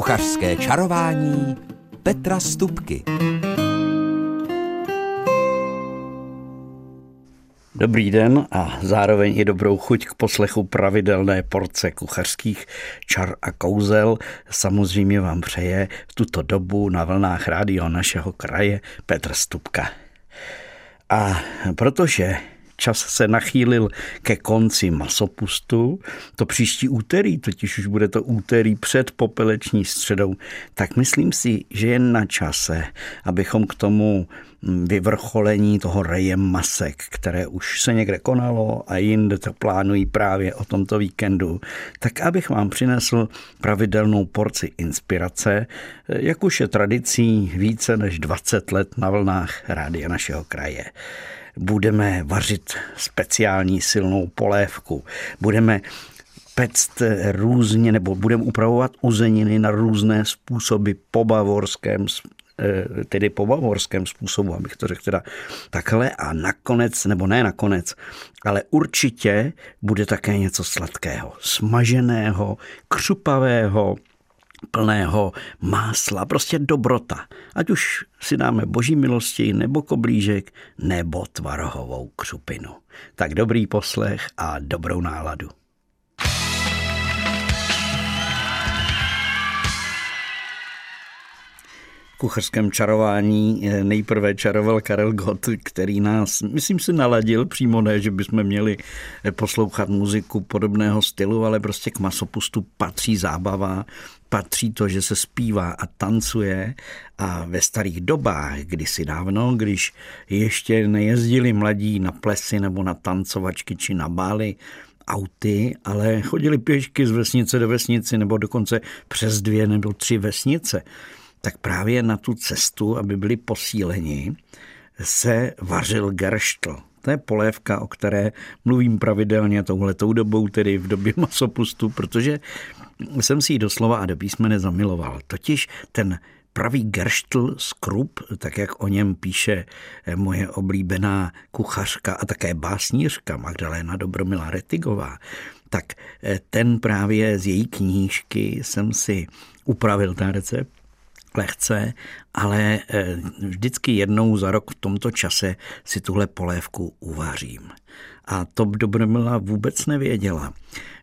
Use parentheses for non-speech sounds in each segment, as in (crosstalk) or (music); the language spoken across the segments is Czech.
Kuchařské čarování Petra Stupky. Dobrý den a zároveň i dobrou chuť k poslechu pravidelné porce kuchařských čar a kouzel. Samozřejmě vám přeje v tuto dobu na vlnách rádio našeho kraje Petr Stupka. A protože čas se nachýlil ke konci masopustu. To příští úterý, totiž už bude to úterý před popeleční středou, tak myslím si, že je na čase, abychom k tomu vyvrcholení toho reje masek, které už se někde konalo a jinde to plánují právě o tomto víkendu, tak abych vám přinesl pravidelnou porci inspirace, jak už je tradicí více než 20 let na vlnách rádia našeho kraje budeme vařit speciální silnou polévku, budeme pect různě, nebo budeme upravovat uzeniny na různé způsoby po bavorském, eh, tedy po bavorském způsobu, abych to řekl teda takhle a nakonec, nebo ne nakonec, ale určitě bude také něco sladkého, smaženého, křupavého, plného másla, prostě dobrota. Ať už si dáme boží milosti, nebo koblížek, nebo tvarohovou křupinu. Tak dobrý poslech a dobrou náladu. Kuchařském čarování nejprve čaroval Karel Gott, který nás, myslím si, naladil přímo ne, že bychom měli poslouchat muziku podobného stylu, ale prostě k masopustu patří zábava, patří to, že se zpívá a tancuje a ve starých dobách, kdysi dávno, když ještě nejezdili mladí na plesy nebo na tancovačky či na bály, auty, ale chodili pěšky z vesnice do vesnice nebo dokonce přes dvě nebo tři vesnice, tak právě na tu cestu, aby byli posíleni, se vařil gerštl. To je polévka, o které mluvím pravidelně touhletou dobou, tedy v době masopustu, protože jsem si ji doslova a do písmene zamiloval. Totiž ten pravý gerštl skrup, tak jak o něm píše moje oblíbená kuchařka a také básnířka Magdalena Dobromila Retigová, tak ten právě z její knížky jsem si upravil ten recept lehce, ale eh, vždycky jednou za rok v tomto čase si tuhle polévku uvařím. A to Dobromila vůbec nevěděla,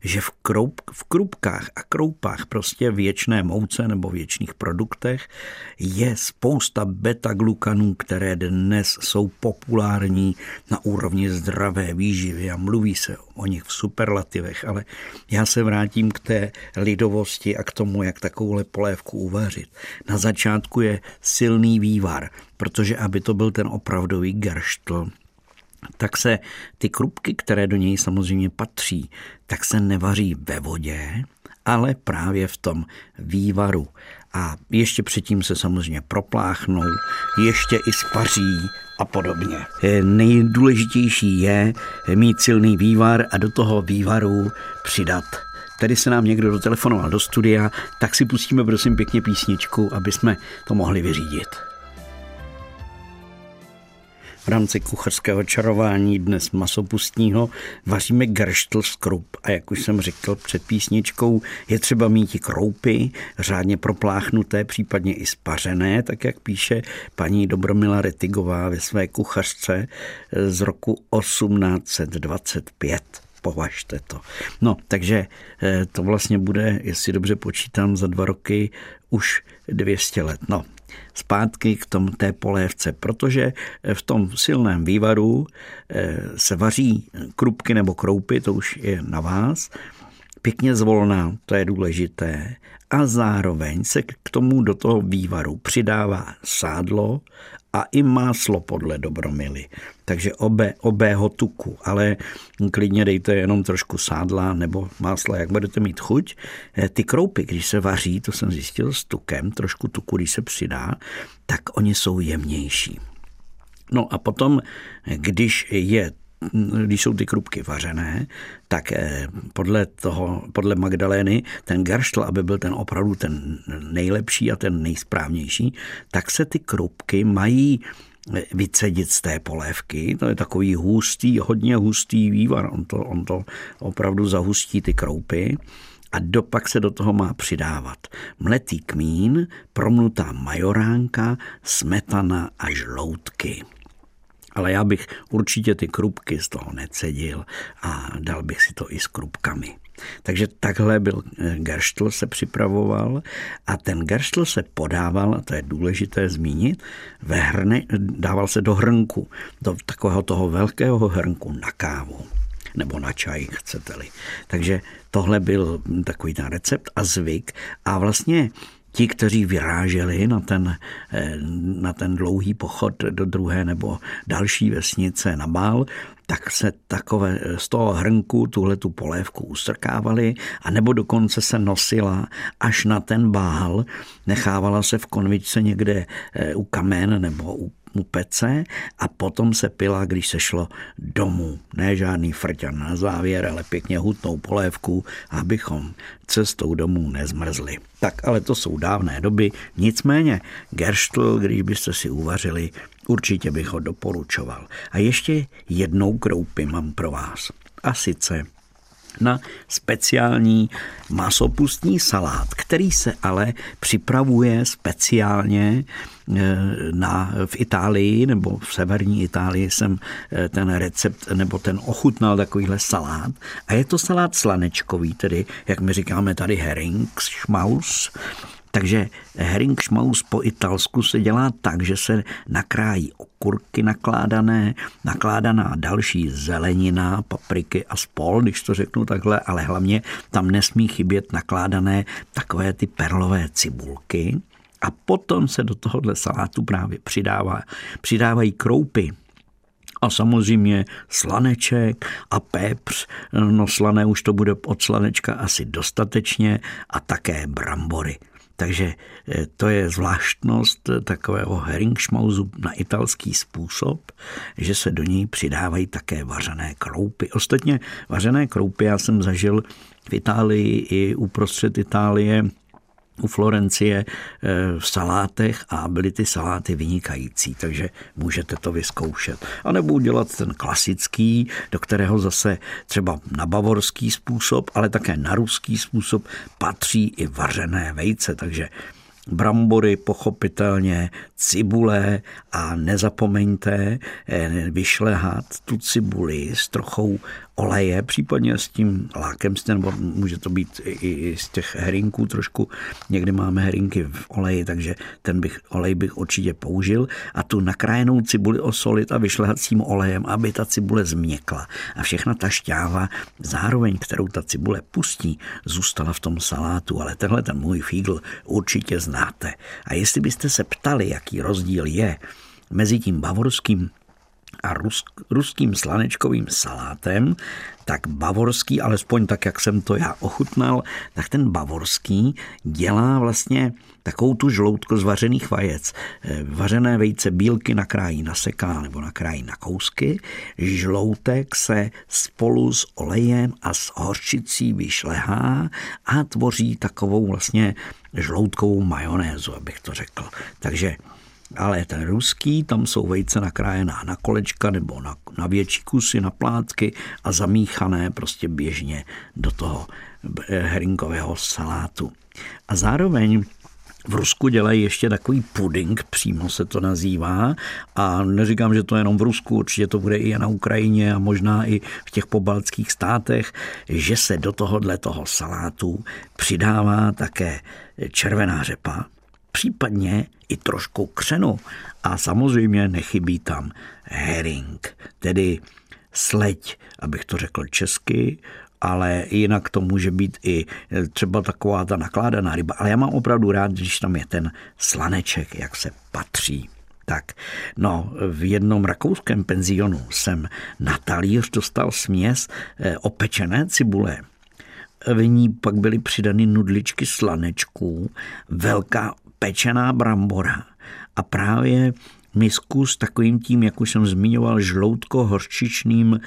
že v, kroup, v krupkách a kroupách, prostě věčné mouce nebo věčných produktech, je spousta beta-glukanů, které dnes jsou populární na úrovni zdravé výživy a mluví se o nich v superlativech, ale já se vrátím k té lidovosti a k tomu, jak takovouhle polévku uvařit. Na začátku je silný vývar, protože aby to byl ten opravdový gerštl, tak se ty krupky, které do něj samozřejmě patří, tak se nevaří ve vodě, ale právě v tom vývaru. A ještě předtím se samozřejmě propláchnou, ještě i spaří a podobně. Nejdůležitější je mít silný vývar a do toho vývaru přidat Tady se nám někdo dotelefonoval do studia, tak si pustíme prosím pěkně písničku, aby jsme to mohli vyřídit. V rámci kuchařského čarování dnes masopustního vaříme gerštl z krup a jak už jsem řekl před písničkou, je třeba mít i kroupy, řádně propláchnuté, případně i spařené, tak jak píše paní Dobromila Retigová ve své kuchařce z roku 1825 považte to. No, takže eh, to vlastně bude, jestli dobře počítám, za dva roky už 200 let. No, zpátky k tom té polévce, protože v tom silném vývaru eh, se vaří krupky nebo kroupy, to už je na vás, pěkně zvolná, to je důležité, a zároveň se k tomu do toho vývaru přidává sádlo a i máslo podle dobromily. Takže obé, obého tuku, ale klidně dejte jenom trošku sádla nebo másla, jak budete mít chuť. Eh, ty kroupy, když se vaří, to jsem zjistil s tukem, trošku tuku, když se přidá, tak oni jsou jemnější. No a potom, když je když jsou ty krupky vařené, tak eh, podle toho, podle Magdalény, ten garštl, aby byl ten opravdu ten nejlepší a ten nejsprávnější, tak se ty krupky mají eh, vycedit z té polévky. To je takový hustý, hodně hustý vývar. On to, on to opravdu zahustí ty kroupy a dopak se do toho má přidávat mletý kmín, promnutá majoránka, smetana a žloutky. Ale já bych určitě ty krupky z toho necedil a dal bych si to i s krupkami. Takže takhle byl eh, gerštl se připravoval a ten gerštl se podával, a to je důležité zmínit, ve hrne, dával se do hrnku, do takového toho velkého hrnku na kávu nebo na čaj, chcete-li. Takže tohle byl takový ten recept a zvyk a vlastně ti, kteří vyráželi na ten, eh, na ten dlouhý pochod do druhé nebo další vesnice na Bál, tak se takové eh, z toho hrnku tuhle tu polévku ustrkávali a nebo dokonce se nosila až na ten bál, nechávala se v konvičce někde eh, u kamen nebo u u pece a potom se pila, když se šlo domů. Ne žádný frťan na závěr, ale pěkně hutnou polévku, abychom cestou domů nezmrzli. Tak ale to jsou dávné doby, nicméně gerštl, když byste si uvařili, určitě bych ho doporučoval. A ještě jednou kroupy mám pro vás. A sice na speciální masopustní salát, který se ale připravuje speciálně eh, na, v Itálii nebo v severní Itálii jsem eh, ten recept nebo ten ochutnal takovýhle salát. A je to salát slanečkový, tedy jak my říkáme tady herring, schmaus, takže herring schmaus po italsku se dělá tak, že se nakrájí okurky nakládané, nakládaná další zelenina, papriky a spol, když to řeknu takhle, ale hlavně tam nesmí chybět nakládané takové ty perlové cibulky. A potom se do tohohle salátu právě přidává, přidávají kroupy, a samozřejmě slaneček a pepř, no slané už to bude od slanečka asi dostatečně a také brambory. Takže eh, to je zvláštnost eh, takového heringšmauzu na italský způsob, že se do ní přidávají také vařené kroupy. Ostatně vařené kroupy já jsem zažil v Itálii i uprostřed Itálie u Florencie eh, v salátech a byly ty saláty vynikající, takže můžete to vyzkoušet. A nebo udělat ten klasický, do kterého zase třeba na bavorský způsob, ale také na ruský způsob patří i vařené vejce, takže brambory pochopitelně, cibule a nezapomeňte eh, vyšlehat tu cibuli s trochou oleje, případně s tím lákem, nebo může to být i z těch herinků trošku. Někdy máme herinky v oleji, takže ten bych, olej bych určitě použil. A tu nakrájenou cibuli osolit a tím olejem, aby ta cibule změkla. A všechna ta šťáva, zároveň kterou ta cibule pustí, zůstala v tom salátu. Ale tenhle ten můj fígl určitě znáte. A jestli byste se ptali, jaký rozdíl je mezi tím bavorským a rus, ruským slanečkovým salátem, tak bavorský, alespoň tak, jak jsem to já ochutnal, tak ten bavorský dělá vlastně takovou tu žloutku z vařených vajec. Eh, vařené vejce bílky nakrájí na seká nebo nakrájí na kousky. Žloutek se spolu s olejem a s horčicí vyšlehá a tvoří takovou vlastně žloutkovou majonézu, abych to řekl. Takže ale ten ruský, tam jsou vejce nakrájená na kolečka nebo na, na větší kusy, na plátky a zamíchané prostě běžně do toho herinkového salátu. A zároveň v Rusku dělají ještě takový puding, přímo se to nazývá. A neříkám, že to je jenom v Rusku, určitě to bude i na Ukrajině a možná i v těch pobaltských státech, že se do tohohle toho salátu přidává také červená řepa, případně i trošku křenu. A samozřejmě nechybí tam herring, tedy sleď, abych to řekl česky, ale jinak to může být i třeba taková ta nakládaná ryba. Ale já mám opravdu rád, když tam je ten slaneček, jak se patří. Tak, no, v jednom rakouském penzionu jsem na talíř dostal směs eh, opečené cibule. V ní pak byly přidány nudličky slanečků, velká pečená brambora a právě misku s takovým tím, jak už jsem zmiňoval, žloutko-horčičným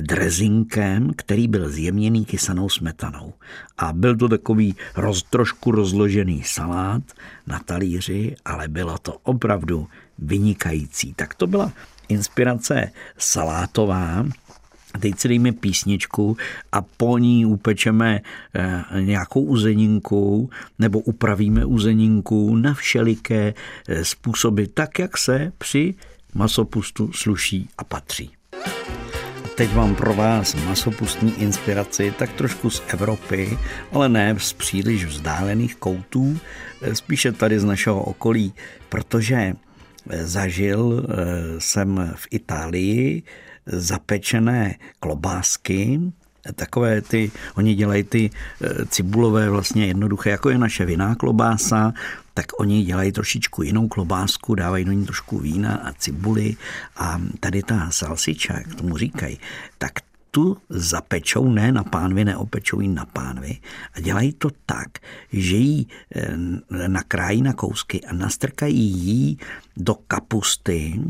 drezinkem, který byl zjemněný kysanou smetanou. A byl to takový roz, trošku rozložený salát na talíři, ale bylo to opravdu vynikající. Tak to byla inspirace salátová teď si dejme písničku a po ní upečeme eh, nějakou uzeninku nebo upravíme uzeninku na všeliké eh, způsoby, tak jak se při masopustu sluší a patří. Teď mám pro vás masopustní inspiraci, tak trošku z Evropy, ale ne z příliš vzdálených koutů, eh, spíše tady z našeho okolí, protože zažil jsem v Itálii zapečené klobásky, takové ty, oni dělají ty eh, cibulové vlastně jednoduché, jako je naše vinná klobása, tak oni dělají trošičku jinou klobásku, dávají do ní trošku vína a cibuly. A tady ta salsiča, jak tomu říkají, tak tu zapečou, ne na pánvi, neopečou ji na pánvi. A dělají to tak, že ji eh, nakrájí na kousky a nastrkají ji do kapusty,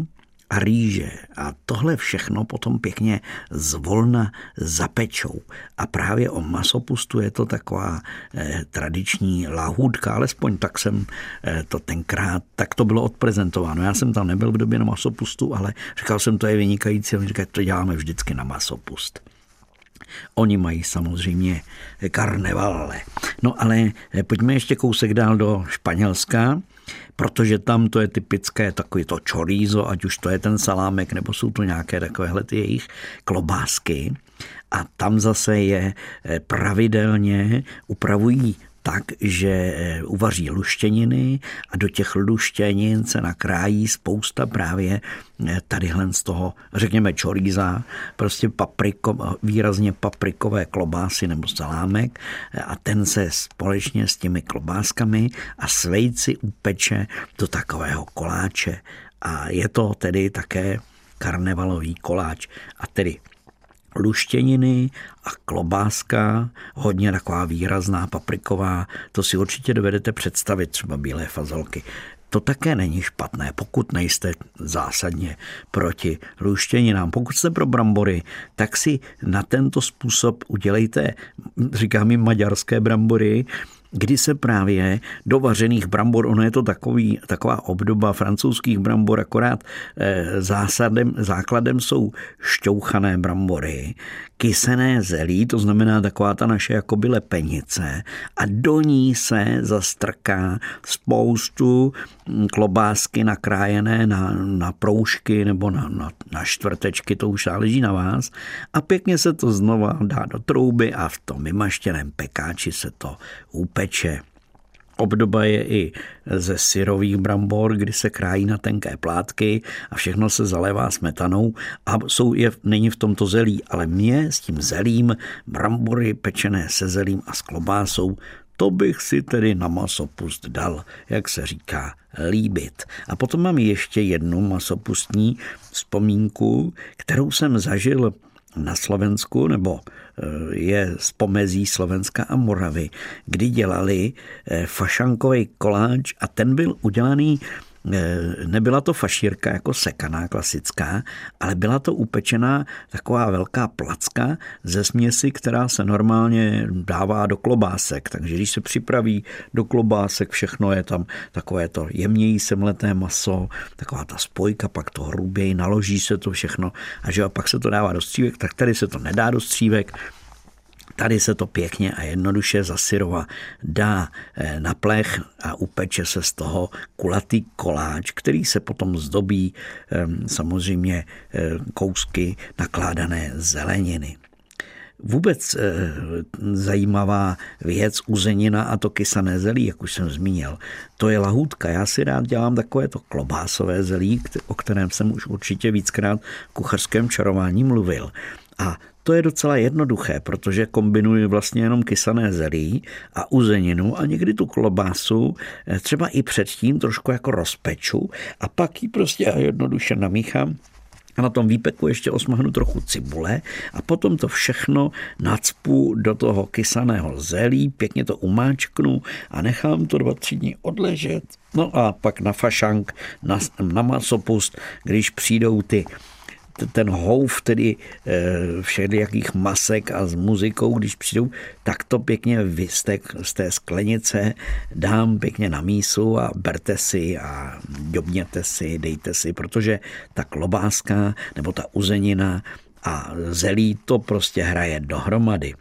a rýže a tohle všechno potom pěkně zvolna zapečou. A právě o masopustu je to taková eh, tradiční lahůdka, alespoň tak jsem eh, to tenkrát, tak to bylo odprezentováno. Já jsem tam nebyl v době na masopustu, ale říkal jsem, to je vynikající, a oni říkají, to děláme vždycky na masopust. Oni mají samozřejmě karnevale. No ale pojďme ještě kousek dál do Španělska protože tam to je typické takový to chorizo, ať už to je ten salámek, nebo jsou to nějaké takovéhle ty jejich klobásky. A tam zase je eh, pravidelně upravují tak, že eh, uvaří luštěniny a do těch luštěnin se nakrájí spousta právě eh, tadyhle z toho, řekněme, čoríza, prostě papriko, výrazně paprikové klobásy nebo salámek eh, a ten se společně s těmi klobáskami a svejci upeče do takového koláče. A je to tedy také karnevalový koláč. A tedy luštěniny a klobáska, hodně taková výrazná papriková, to si určitě dovedete představit, třeba bílé fazolky. To také není špatné, pokud nejste zásadně proti luštěninám. Pokud jste pro brambory, tak si na tento způsob udělejte, říkám jim maďarské brambory, kdy se právě do vařených brambor, ono je to takový, taková obdoba francouzských brambor, akorát eh, zásadem, základem jsou šťouchané brambory, kysené zelí, to znamená taková ta naše jakoby lepenice a do ní se zastrká spoustu hm, klobásky nakrájené na, na proužky nebo na, na, na čtvrtečky, to už záleží na vás a pěkně se to znova dá do trouby a v tom vymaštěném pekáči se to upeče. Obdoba je i ze syrových brambor, kdy se krájí na tenké plátky a všechno se zalévá smetanou a jsou je, není v tomto zelí, ale mě s tím zelím, brambory pečené se zelím a s klobásou, to bych si tedy na masopust dal, jak se říká, líbit. A potom mám ještě jednu masopustní vzpomínku, kterou jsem zažil na Slovensku, nebo je z pomezí Slovenska a Moravy, kdy dělali eh, fašankový koláč a ten byl udělaný Eh, nebyla to fašírka jako sekaná klasická, ale byla to upečená taková velká placka ze směsi, která se normálně dává do klobásek. Takže když se připraví do klobásek, všechno je tam takové to jemněji semleté maso, taková ta spojka, pak to hruběji, naloží se to všechno a že a pak se to dává do střívek, tak tady se to nedá do střívek, Tady se to pěkně a jednoduše za syrova dá eh, na plech a upeče se z toho kulatý koláč, který se potom zdobí ehm, samozřejmě eh, kousky nakládané zeleniny. Vůbec e, zajímavá věc uzenina a to kysané zelí, jak už jsem zmínil. To je lahůdka. Já si rád dělám takové to klobásové zelí, o kterém jsem už určitě víckrát v kuchařském čarování mluvil. A to je docela jednoduché, protože kombinuji vlastně jenom kysané zelí a uzeninu a někdy tu klobásu eh, třeba i předtím trošku jako rozpeču a pak ji prostě jednoduše namíchám a na tom výpeku ještě osmahnu trochu cibule a potom to všechno nacpu do toho kysaného zelí, pěkně to umáčknu a nechám to dva, tři dny odležet. No a pak na fašank, na, na masopust, když přijdou ty ten houf tedy eh, všelijakých masek a s muzikou, když přijdou, tak to pěkně vystek z té sklenice dám pěkně na mísu a berte si a dobněte si, dejte si, protože ta klobáska nebo ta uzenina a zelí to prostě hraje dohromady.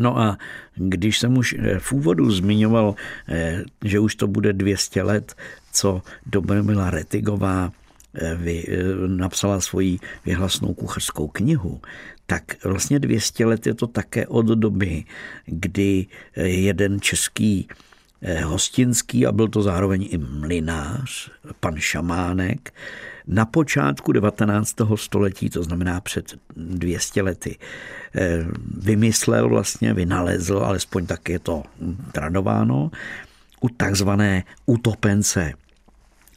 No a když jsem už eh, v úvodu zmiňoval, eh, že už to bude 200 let, co Dobromila Retigová vy, napsala svoji vyhlasnou kuchařskou knihu, tak vlastně 200 let je to také od doby, kdy jeden český hostinský a byl to zároveň i mlinář, pan Šamánek, na počátku 19. století, to znamená před 200 lety, eh, vymyslel vlastně, vynalezl, alespoň tak je to tradováno, u takzvané utopence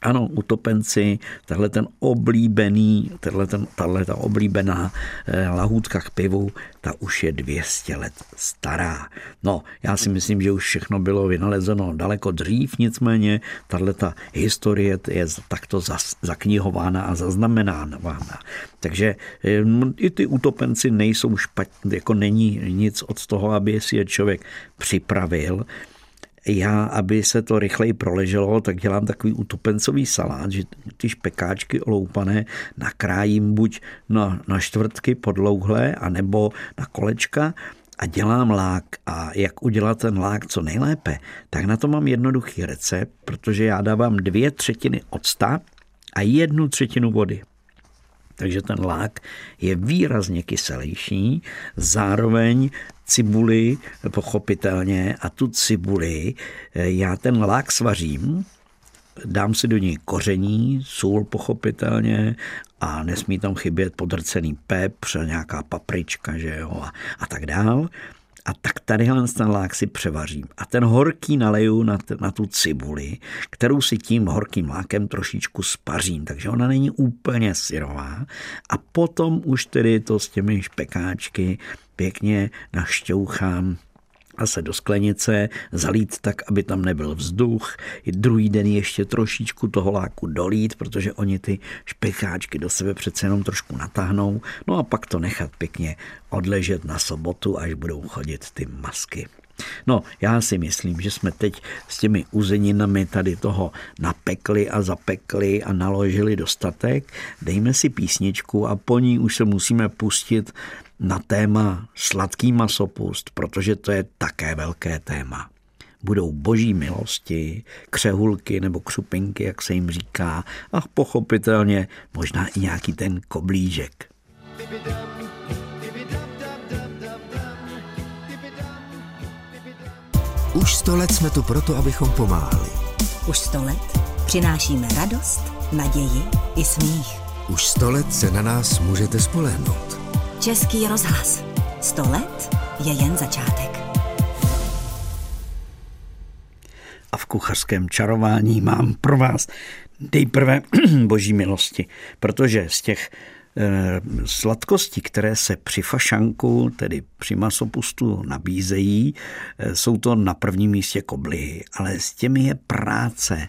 ano, utopenci, tahle ten oblíbený, tahle, ten, tahle ta oblíbená eh, lahůdka k pivu, ta už je 200 let stará. No, já si myslím, že už všechno bylo vynalezeno daleko dřív, nicméně tahle ta historie je takto zas, zaknihována a zaznamenána. Takže eh, i ty utopenci nejsou špatní, jako není nic od toho, aby si je člověk připravil, já, aby se to rychleji proleželo, tak dělám takový utopencový salát, že ty špekáčky oloupané nakrájím buď na, na čtvrtky podlouhlé, anebo na kolečka a dělám lák. A jak udělat ten lák co nejlépe, tak na to mám jednoduchý recept, protože já dávám dvě třetiny octa a jednu třetinu vody. Takže ten lák je výrazně kyselější, zároveň cibuli, pochopitelně, a tu cibuli eh, já ten lák svařím, dám si do něj koření, sůl pochopitelně a nesmí tam chybět podrcený pepř, nějaká paprička, že jo, a, a tak dál. A tak tadyhle ten lák si převařím. A ten horký naleju na, t- na tu cibuli, kterou si tím horkým lákem trošičku spařím. Takže ona není úplně syrová. A potom už tedy to s těmi špekáčky pěkně našťouchám se do sklenice, zalít tak, aby tam nebyl vzduch. I druhý den ještě trošičku toho láku dolít, protože oni ty špecháčky do sebe přece jenom trošku natáhnou. No a pak to nechat pěkně odležet na sobotu, až budou chodit ty masky. No, já si myslím, že jsme teď s těmi uzeninami tady toho napekli a zapekli a naložili dostatek. Dejme si písničku a po ní už se musíme pustit na téma sladký masopust, protože to je také velké téma. Budou boží milosti, křehulky nebo křupinky, jak se jim říká, a pochopitelně možná i nějaký ten koblížek. Už sto let jsme tu proto, abychom pomáhali. Už sto let přinášíme radost, naději i smích. Už sto let se na nás můžete spolehnout. Český rozhlas. 100 let je jen začátek. A v kuchařském čarování mám pro vás nejprve (clears throat) boží milosti, protože z těch eh, sladkosti, které se při fašanku, tedy při masopustu nabízejí, eh, jsou to na prvním místě koblihy, ale s těmi je práce,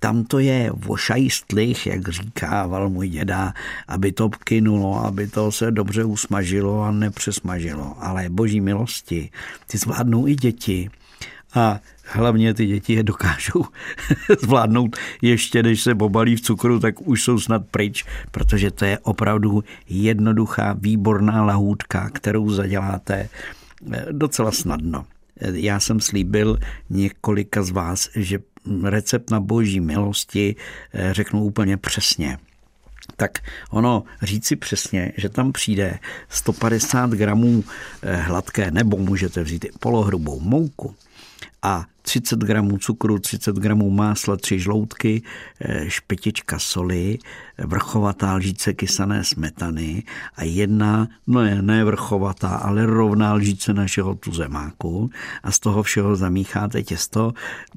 tam to je vošajstlých, jak říkával můj děda, aby to kynulo, aby to se dobře usmažilo a nepřesmažilo. Ale boží milosti, ty zvládnou i děti. A hlavně ty děti je dokážou (laughs) zvládnout ještě, když se pobalí v cukru, tak už jsou snad pryč, protože to je opravdu jednoduchá, výborná lahůdka, kterou zaděláte eh, docela snadno. Já jsem slíbil několika z vás, že recept na boží milosti eh, řeknu úplně přesně. Tak ono říci přesně, že tam přijde 150 gramů eh, hladké, nebo můžete vzít polohrubou mouku a 30 gramů cukru, 30 gramů másla, tři žloutky, eh, špetička soli, vrchovatá lžíce kysané smetany a jedna, no je ne vrchovatá, ale rovná lžíce našeho tuzemáku a z toho všeho zamícháte těsto,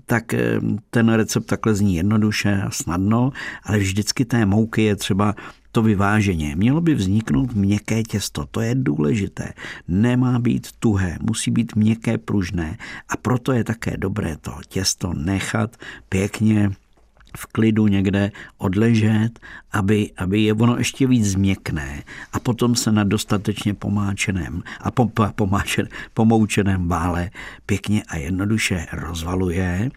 tak eh, ten recept takhle zní jednoduše a snadno, ale vždycky té mouky je třeba to vyváženě. Mělo by vzniknout měkké těsto, to je důležité. Nemá být tuhé, musí být měkké, pružné a proto je také dobré to těsto nechat pěkně v klidu někde odležet, aby, aby je ono ještě víc změkné a potom se na dostatečně pomáčeném a po, pomáčen, pomoučeném vále pěkně a jednoduše rozvaluje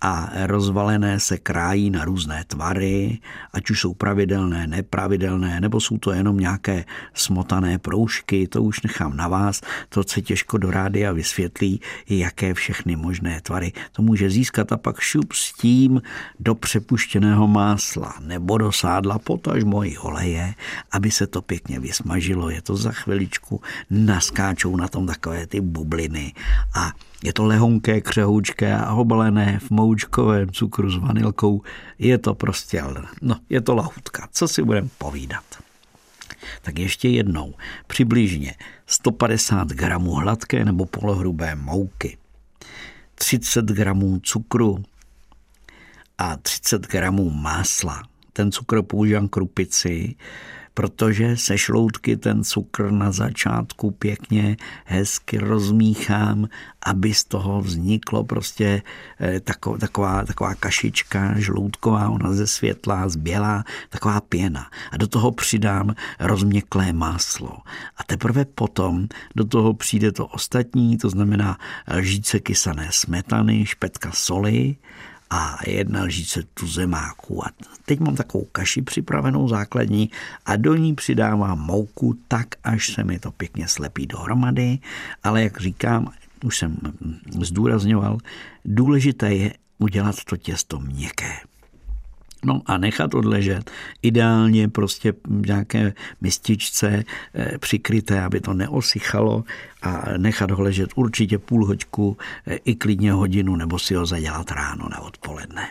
a rozvalené se krájí na různé tvary, ať už jsou pravidelné, nepravidelné, nebo jsou to jenom nějaké smotané proužky, to už nechám na vás, to se těžko do rádia vysvětlí, jaké všechny možné tvary to může získat a pak šup s tím do přepuštěného másla nebo do sádla potažmo i oleje, aby se to pěkně vysmažilo. Je to za chviličku, naskáčou na tom takové ty bubliny a je to lehonké, křehoučké a obalené v moučkovém cukru s vanilkou. Je to prostě, no, je to lahutka. Co si budeme povídat? Tak ještě jednou, přibližně 150 gramů hladké nebo polohrubé mouky, 30 gramů cukru a 30 gramů másla. Ten cukr používám krupici, protože se šloutky ten cukr na začátku pěkně hezky rozmíchám, aby z toho vzniklo prostě eh, taková, taková kašička žloutková, ona ze světla, zbělá, taková pěna. A do toho přidám rozměklé máslo. A teprve potom do toho přijde to ostatní, to znamená lžíce kysané smetany, špetka soli, a jedna lžíce zemáku. A teď mám takovou kaši připravenou základní a do ní přidávám mouku tak, až se mi to pěkně slepí dohromady. Ale jak říkám, už jsem zdůrazňoval, důležité je udělat to těsto měkké. No a nechat odležet, ideálně prostě nějaké mističce eh, přikryté, aby to neosychalo a nechat ho ležet určitě půl hoďku, eh, i klidně hodinu, nebo si ho zadělat ráno na odpoledne.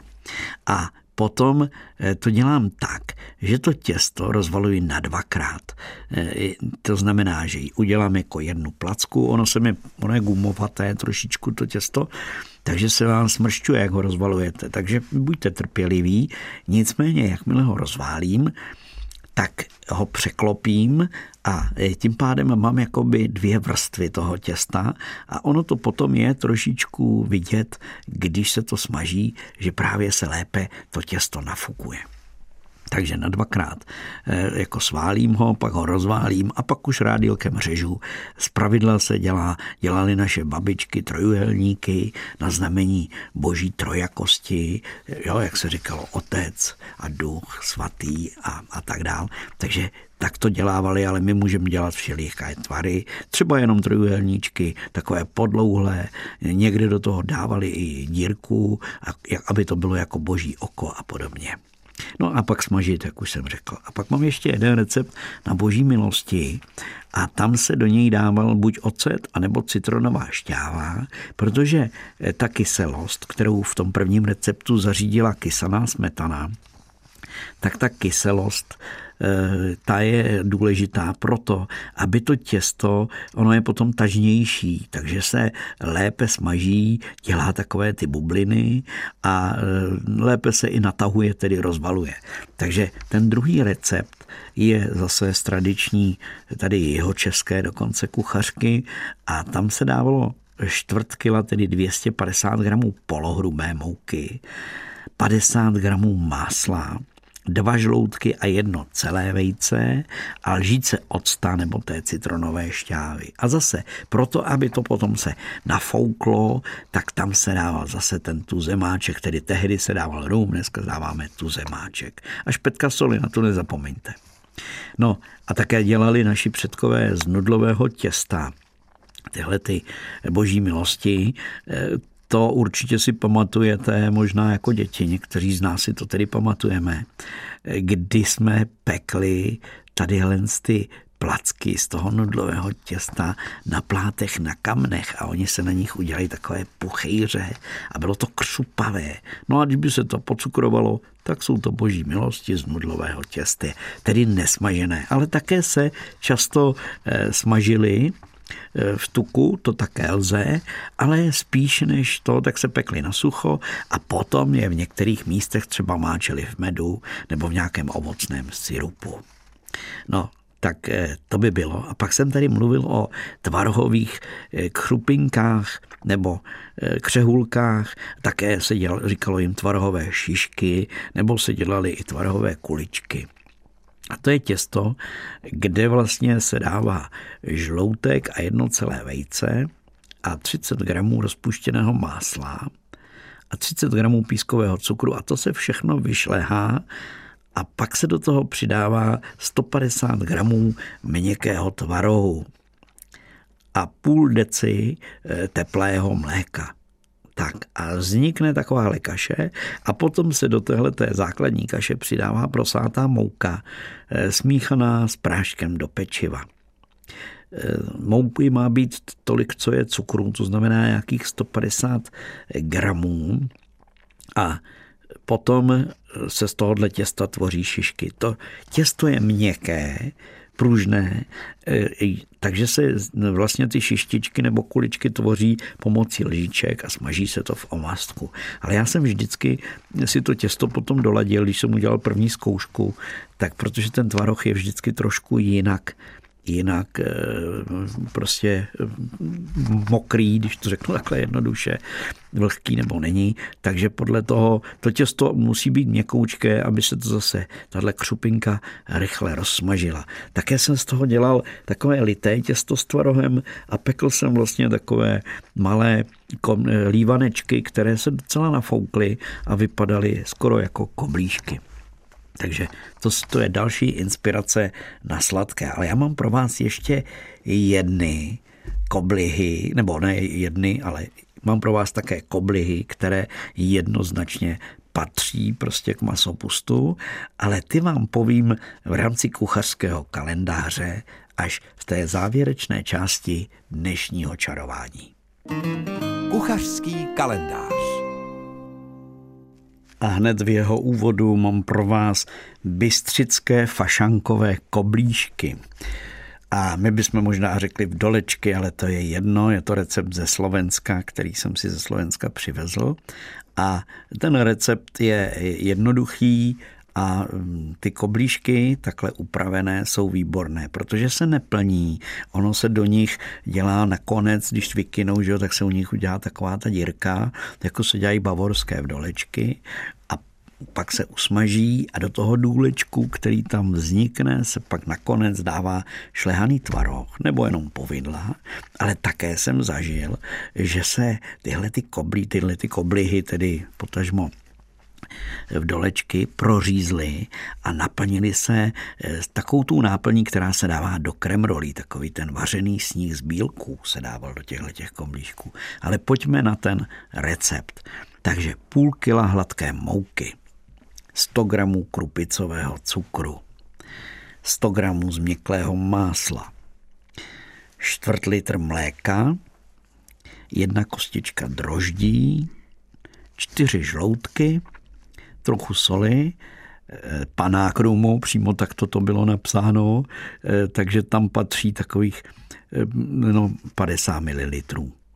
A Potom eh, to dělám tak, že to těsto rozvaluji na dvakrát. To znamená, že ji udělám jako jednu placku, ono se mi, ono je gumovaté trošičku to těsto, takže se vám smršťuje, jak ho rozvalujete. Takže buďte trpěliví, nicméně, jakmile ho rozválím, tak ho překlopím a tím pádem mám jakoby dvě vrstvy toho těsta a ono to potom je trošičku vidět, když se to smaží, že právě se lépe to těsto nafukuje. Takže na dvakrát eh, jako sválím ho, pak ho rozválím a pak už rádilkem řežu. Z pravidla se dělá, dělali naše babičky trojuhelníky na znamení boží trojakosti, jo, jak se říkalo, otec a duch svatý a, a tak dál. Takže tak to dělávali, ale my můžeme dělat všelijaké tvary, třeba jenom trojuhelníčky, takové podlouhlé, někdy do toho dávali i dírku, aby to bylo jako boží oko a podobně. No a pak smažit, jak už jsem řekl. A pak mám ještě jeden recept na boží milosti a tam se do něj dával buď ocet, anebo citronová šťáva, protože eh, ta kyselost, kterou v tom prvním receptu zařídila kysaná smetana, tak ta kyselost ta je důležitá proto, aby to těsto, ono je potom tažnější, takže se lépe smaží, dělá takové ty bubliny a eh, lépe se i natahuje, tedy rozvaluje. Takže ten druhý recept je zase z tradiční, tady jeho české dokonce kuchařky a tam se dávalo čtvrt kila, tedy 250 gramů polohrubé mouky, 50 gramů másla, dva žloutky a jedno celé vejce a lžíce octa nebo té citronové šťávy. A zase, proto, aby to potom se nafouklo, tak tam se dával zase ten tuzemáček, tedy tehdy se dával rum, dneska dáváme tuzemáček. A špetka soli, na to nezapomeňte. No a také dělali naši předkové z nudlového těsta tyhle ty boží milosti, to určitě si pamatujete, možná jako děti, někteří z nás si to tedy pamatujeme, kdy jsme pekli tadyhle ty placky z toho nudlového těsta na plátech na kamnech a oni se na nich udělali takové puchejře a bylo to křupavé. No a když by se to pocukrovalo, tak jsou to boží milosti z nudlového těsta, tedy nesmažené, ale také se často E, v tuku, to také lze, ale spíš než to, tak se pekli na sucho a potom je v některých místech třeba máčeli v medu nebo v nějakém ovocném syrupu. No, tak e, to by bylo. A pak jsem tady mluvil o tvarhových e, krupinkách nebo křehulkách. Také se dělalo, říkalo jim tvarhové šišky nebo se dělaly i tvarhové kuličky. A to je těsto, kde vlastně se dává žloutek a jedno celé vejce a 30 gramů rozpuštěného másla a 30 gramů pískového cukru a to se všechno vyšlehá a pak se do toho přidává 150 gramů měkkého tvarohu a půl deci eh, teplého mléka. Tak a vznikne taková kaše a potom se do téhle té základní kaše přidává prosátá mouka eh, smíchaná s práškem do pečiva. Eh, mouky má být tolik, co je cukru, to znamená nějakých 150 gramů a potom se z tohohle těsta tvoří šišky. To těsto je měkké, pružné, e, takže se vlastně ty šištičky nebo kuličky tvoří pomocí lžiček a smaží se to v omastku. Ale já jsem vždycky si to těsto potom doladil, když jsem udělal první zkoušku, tak protože ten tvaroh je vždycky trošku jinak jinak eh, prostě eh, mokrý, když to řeknu takhle jednoduše, vlhký nebo není, takže podle toho to těsto musí být měkoučké, aby se to zase, tahle křupinka rychle rozsmažila. Také jsem z toho dělal takové lité těsto s tvarohem a pekl jsem vlastně takové malé lívanečky, které se docela nafoukly a vypadaly skoro jako koblížky. Takže to, to je další inspirace na sladké. Ale já mám pro vás ještě jedny koblihy, nebo ne jedny, ale mám pro vás také koblihy, které jednoznačně patří prostě k masopustu, ale ty vám povím v rámci kuchařského kalendáře až v té závěrečné části dnešního čarování. Kuchařský kalendář a hned v jeho úvodu mám pro vás bystřické fašankové koblížky. A my bychom možná řekli v dolečky, ale to je jedno, je to recept ze Slovenska, který jsem si ze Slovenska přivezl. A ten recept je jednoduchý, a mm, ty koblížky takhle upravené jsou výborné, protože se neplní. Ono se do nich dělá nakonec, když vykynou, že jo, tak se u nich udělá taková ta dírka, jako se dělají bavorské vdolečky a pak se usmaží a do toho důlečku, který tam vznikne, se pak nakonec dává šlehaný tvaroh nebo jenom povidla, ale také jsem zažil, že se tyhle ty koblí, tyhle ty koblihy, tedy potažmo v dolečky prořízly a naplnili se eh, takovou tu náplní, která se dává do kremrolí, takový ten vařený sníh z bílků se dával do těchto těch komlíšků. Ale pojďme na ten recept. Takže půl kila hladké mouky, 100 gramů krupicového cukru, 100 gramů změklého másla, čtvrt litr mléka, jedna kostička droždí, čtyři žloutky, trochu soli, eh, panák rumu, přímo tak to bylo napsáno, eh, takže tam patří takových eh, no, 50 ml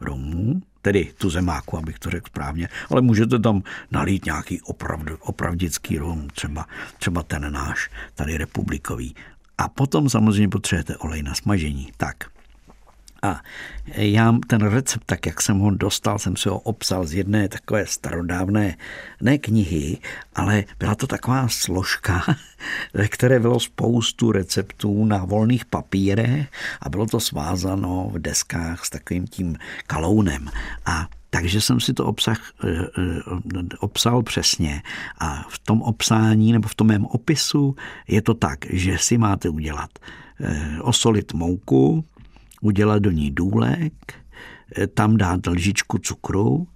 rumu, tedy tu zemáku, abych to řekl správně, ale můžete tam nalít nějaký opravdu, opravdický rum, třeba, třeba ten náš, tady republikový. A potom samozřejmě potřebujete olej na smažení. Tak, a já ten recept, tak jak jsem ho dostal, jsem si ho obsal z jedné takové starodávné, ne knihy, ale byla to taková složka, (laughs) ve které bylo spoustu receptů na volných papírech a bylo to svázáno v deskách s takovým tím kalounem. A takže jsem si to obsah, eh, eh, obsal přesně a v tom obsání nebo v tom mém opisu je to tak, že si máte udělat eh, osolit mouku, udělat do ní důlek, eh, tam dát lžičku cukru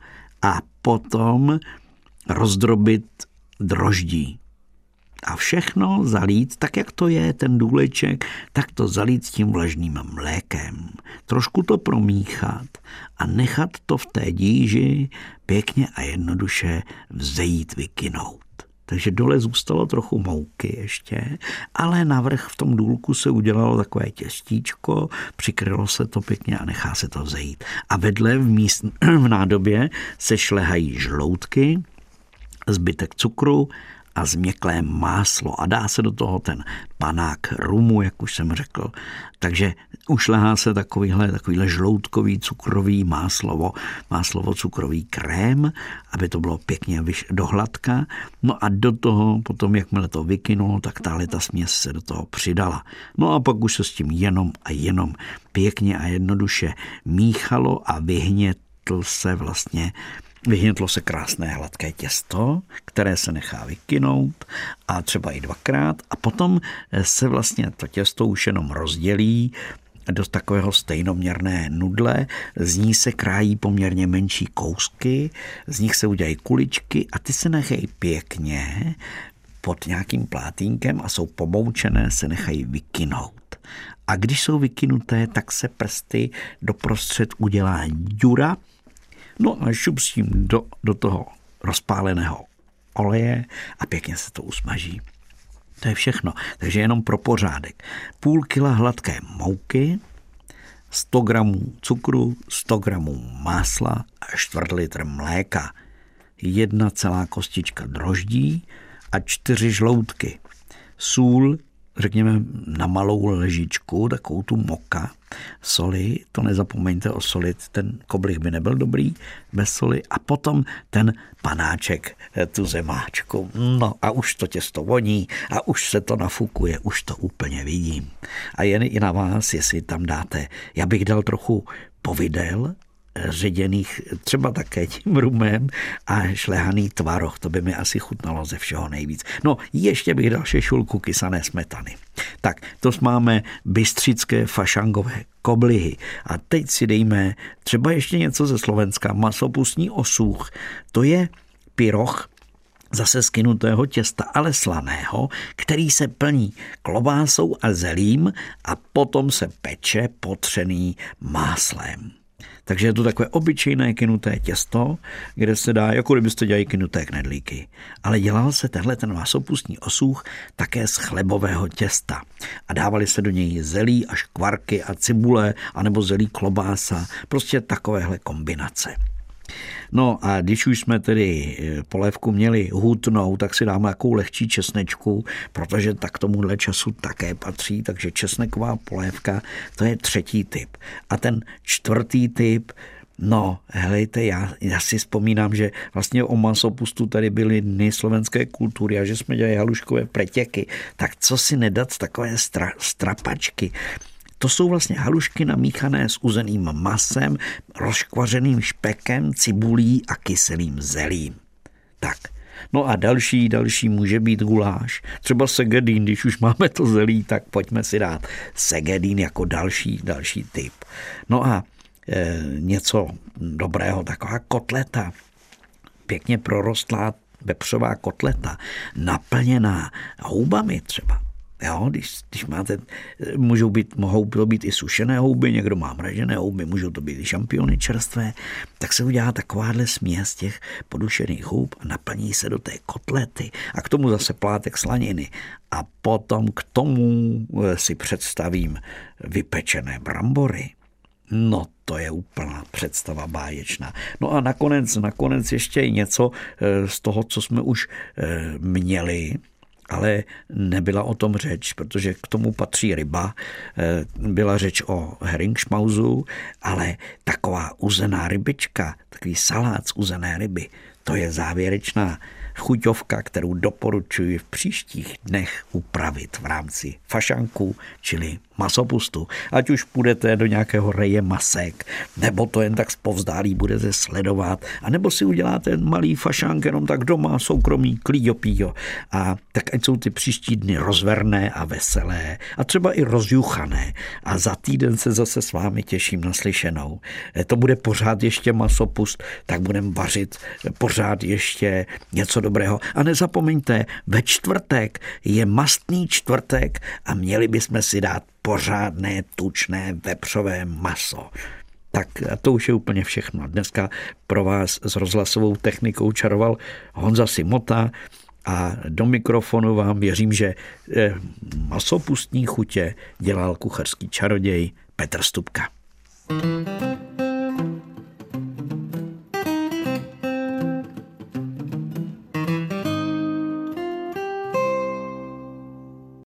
a potom rozdrobit droždí. A všechno zalít, tak jak to je, ten důleček, tak to zalít s tím vlažným mlékem. Trošku to promíchat a nechat to v té díži pěkně a jednoduše vzejít, vykynout takže dole zůstalo trochu mouky ještě, ale navrch v tom důlku se udělalo takové těstíčko, přikrylo se to pěkně a nechá se to vzejít. A vedle v, míst, (clears throat) v nádobě se šlehají žloutky, zbytek cukru a změklé máslo a dá se do toho ten panák rumu, jak už jsem řekl. Takže ušlehá se takovýhle, takovýhle žloutkový cukrový máslovo, máslovo cukrový krém, aby to bylo pěkně dohladka. No a do toho potom, jakmile to vykynulo, tak tahle ta směs se do toho přidala. No a pak už se s tím jenom a jenom pěkně a jednoduše míchalo a vyhnětl se vlastně vyhnětlo se krásné hladké těsto, které se nechá vykynout a třeba i dvakrát a potom se vlastně to těsto už jenom rozdělí do takového stejnoměrné nudle, z ní se krájí poměrně menší kousky, z nich se udělají kuličky a ty se nechají pěkně pod nějakým plátínkem a jsou pomoučené, se nechají vykynout. A když jsou vykynuté, tak se prsty doprostřed udělá dura, no a šup s tím do, do toho rozpáleného oleje a pěkně se to usmaží. To je všechno. Takže jenom pro pořádek. Půl kila hladké mouky, 100 gramů cukru, 100 gramů másla a čtvrt litr mléka, jedna celá kostička droždí a čtyři žloutky, sůl, řekněme, na malou ležičku, takovou tu moka, soli, to nezapomeňte osolit, ten koblich by nebyl dobrý bez soli a potom ten panáček, eh, tu zemáčku. No a už to těsto voní a už se to nafukuje, už to úplně vidím. A jen i na vás, jestli tam dáte, já bych dal trochu povidel, ředěných třeba také tím rumem a šlehaný tvaroh. To by mi asi chutnalo ze všeho nejvíc. No, ještě bych dal šešulku kysané smetany. Tak, to máme bystřické fašangové koblihy. A teď si dejme třeba ještě něco ze Slovenska. Masopustní osuch. To je pyroch, zase skinutého těsta, ale slaného, který se plní klobásou a zelím a potom se peče potřený máslem. Takže je to takové obyčejné kynuté těsto, kde se dá, jako kdybyste dělali kynuté knedlíky. Ale dělal se tenhle ten masopustní osuch také z chlebového těsta. A dávali se do něj zelí a škvarky a cibule, anebo zelí klobása. Prostě takovéhle kombinace. No a když už jsme tedy eh, polévku měli hutnou, tak si dáme jakou lehčí česnečku, protože tak tomuhle času také patří, takže česneková polévka, to je třetí typ. A ten čtvrtý typ, No, helejte, já, já si vzpomínám, že vlastně o masopustu tady byly dny slovenské kultury a že jsme dělali haluškové pretěky. Tak co si nedat takové stra, strapačky? To jsou vlastně halušky namíchané s uzeným masem, rozkvařeným špekem, cibulí a kyselým zelím. Tak, No a další, další může být guláš. Třeba segedín, když už máme to zelí, tak pojďme si dát segedín jako další, další typ. No a e, něco dobrého, taková kotleta, pěkně prorostlá vepřová kotleta, naplněná houbami třeba. Jo, když, když máte, můžou být, mohou to být i sušené houby, někdo má mražené houby, můžou to být i šampiony čerstvé, tak se udělá takováhle směs těch podušených hub a naplní se do té kotlety a k tomu zase plátek slaniny. A potom k tomu eh, si představím vypečené brambory. No to je úplná představa báječná. No a nakonec, nakonec ještě něco eh, z toho, co jsme už eh, měli, ale nebyla o tom řeč, protože k tomu patří ryba. Eh, byla řeč o heringšmauzu, ale taková uzená rybička, takový salát z uzené ryby, to je závěrečná chuťovka, kterou doporučuji v příštích dnech upravit v rámci fašanku, čili masopustu. Ať už půjdete do nějakého reje masek, nebo to jen tak zpovzdálí budete sledovat, anebo si uděláte malý fašank jenom tak doma, soukromý, klíďopíjo. A tak ať jsou ty příští dny rozverné a veselé a třeba i rozjuchané. A za týden se zase s vámi těším na slyšenou. E, to bude pořád ještě masopust, tak budeme vařit pořád ještě něco dobrého. A nezapomeňte, ve čtvrtek je mastný čtvrtek a měli bychom si dát pořádné tučné vepřové maso. Tak to už je úplně všechno. Dneska pro vás s rozhlasovou technikou čaroval Honza Simota a do mikrofonu vám věřím, že eh, masopustní chutě dělal kucharský čaroděj Petr Stupka. you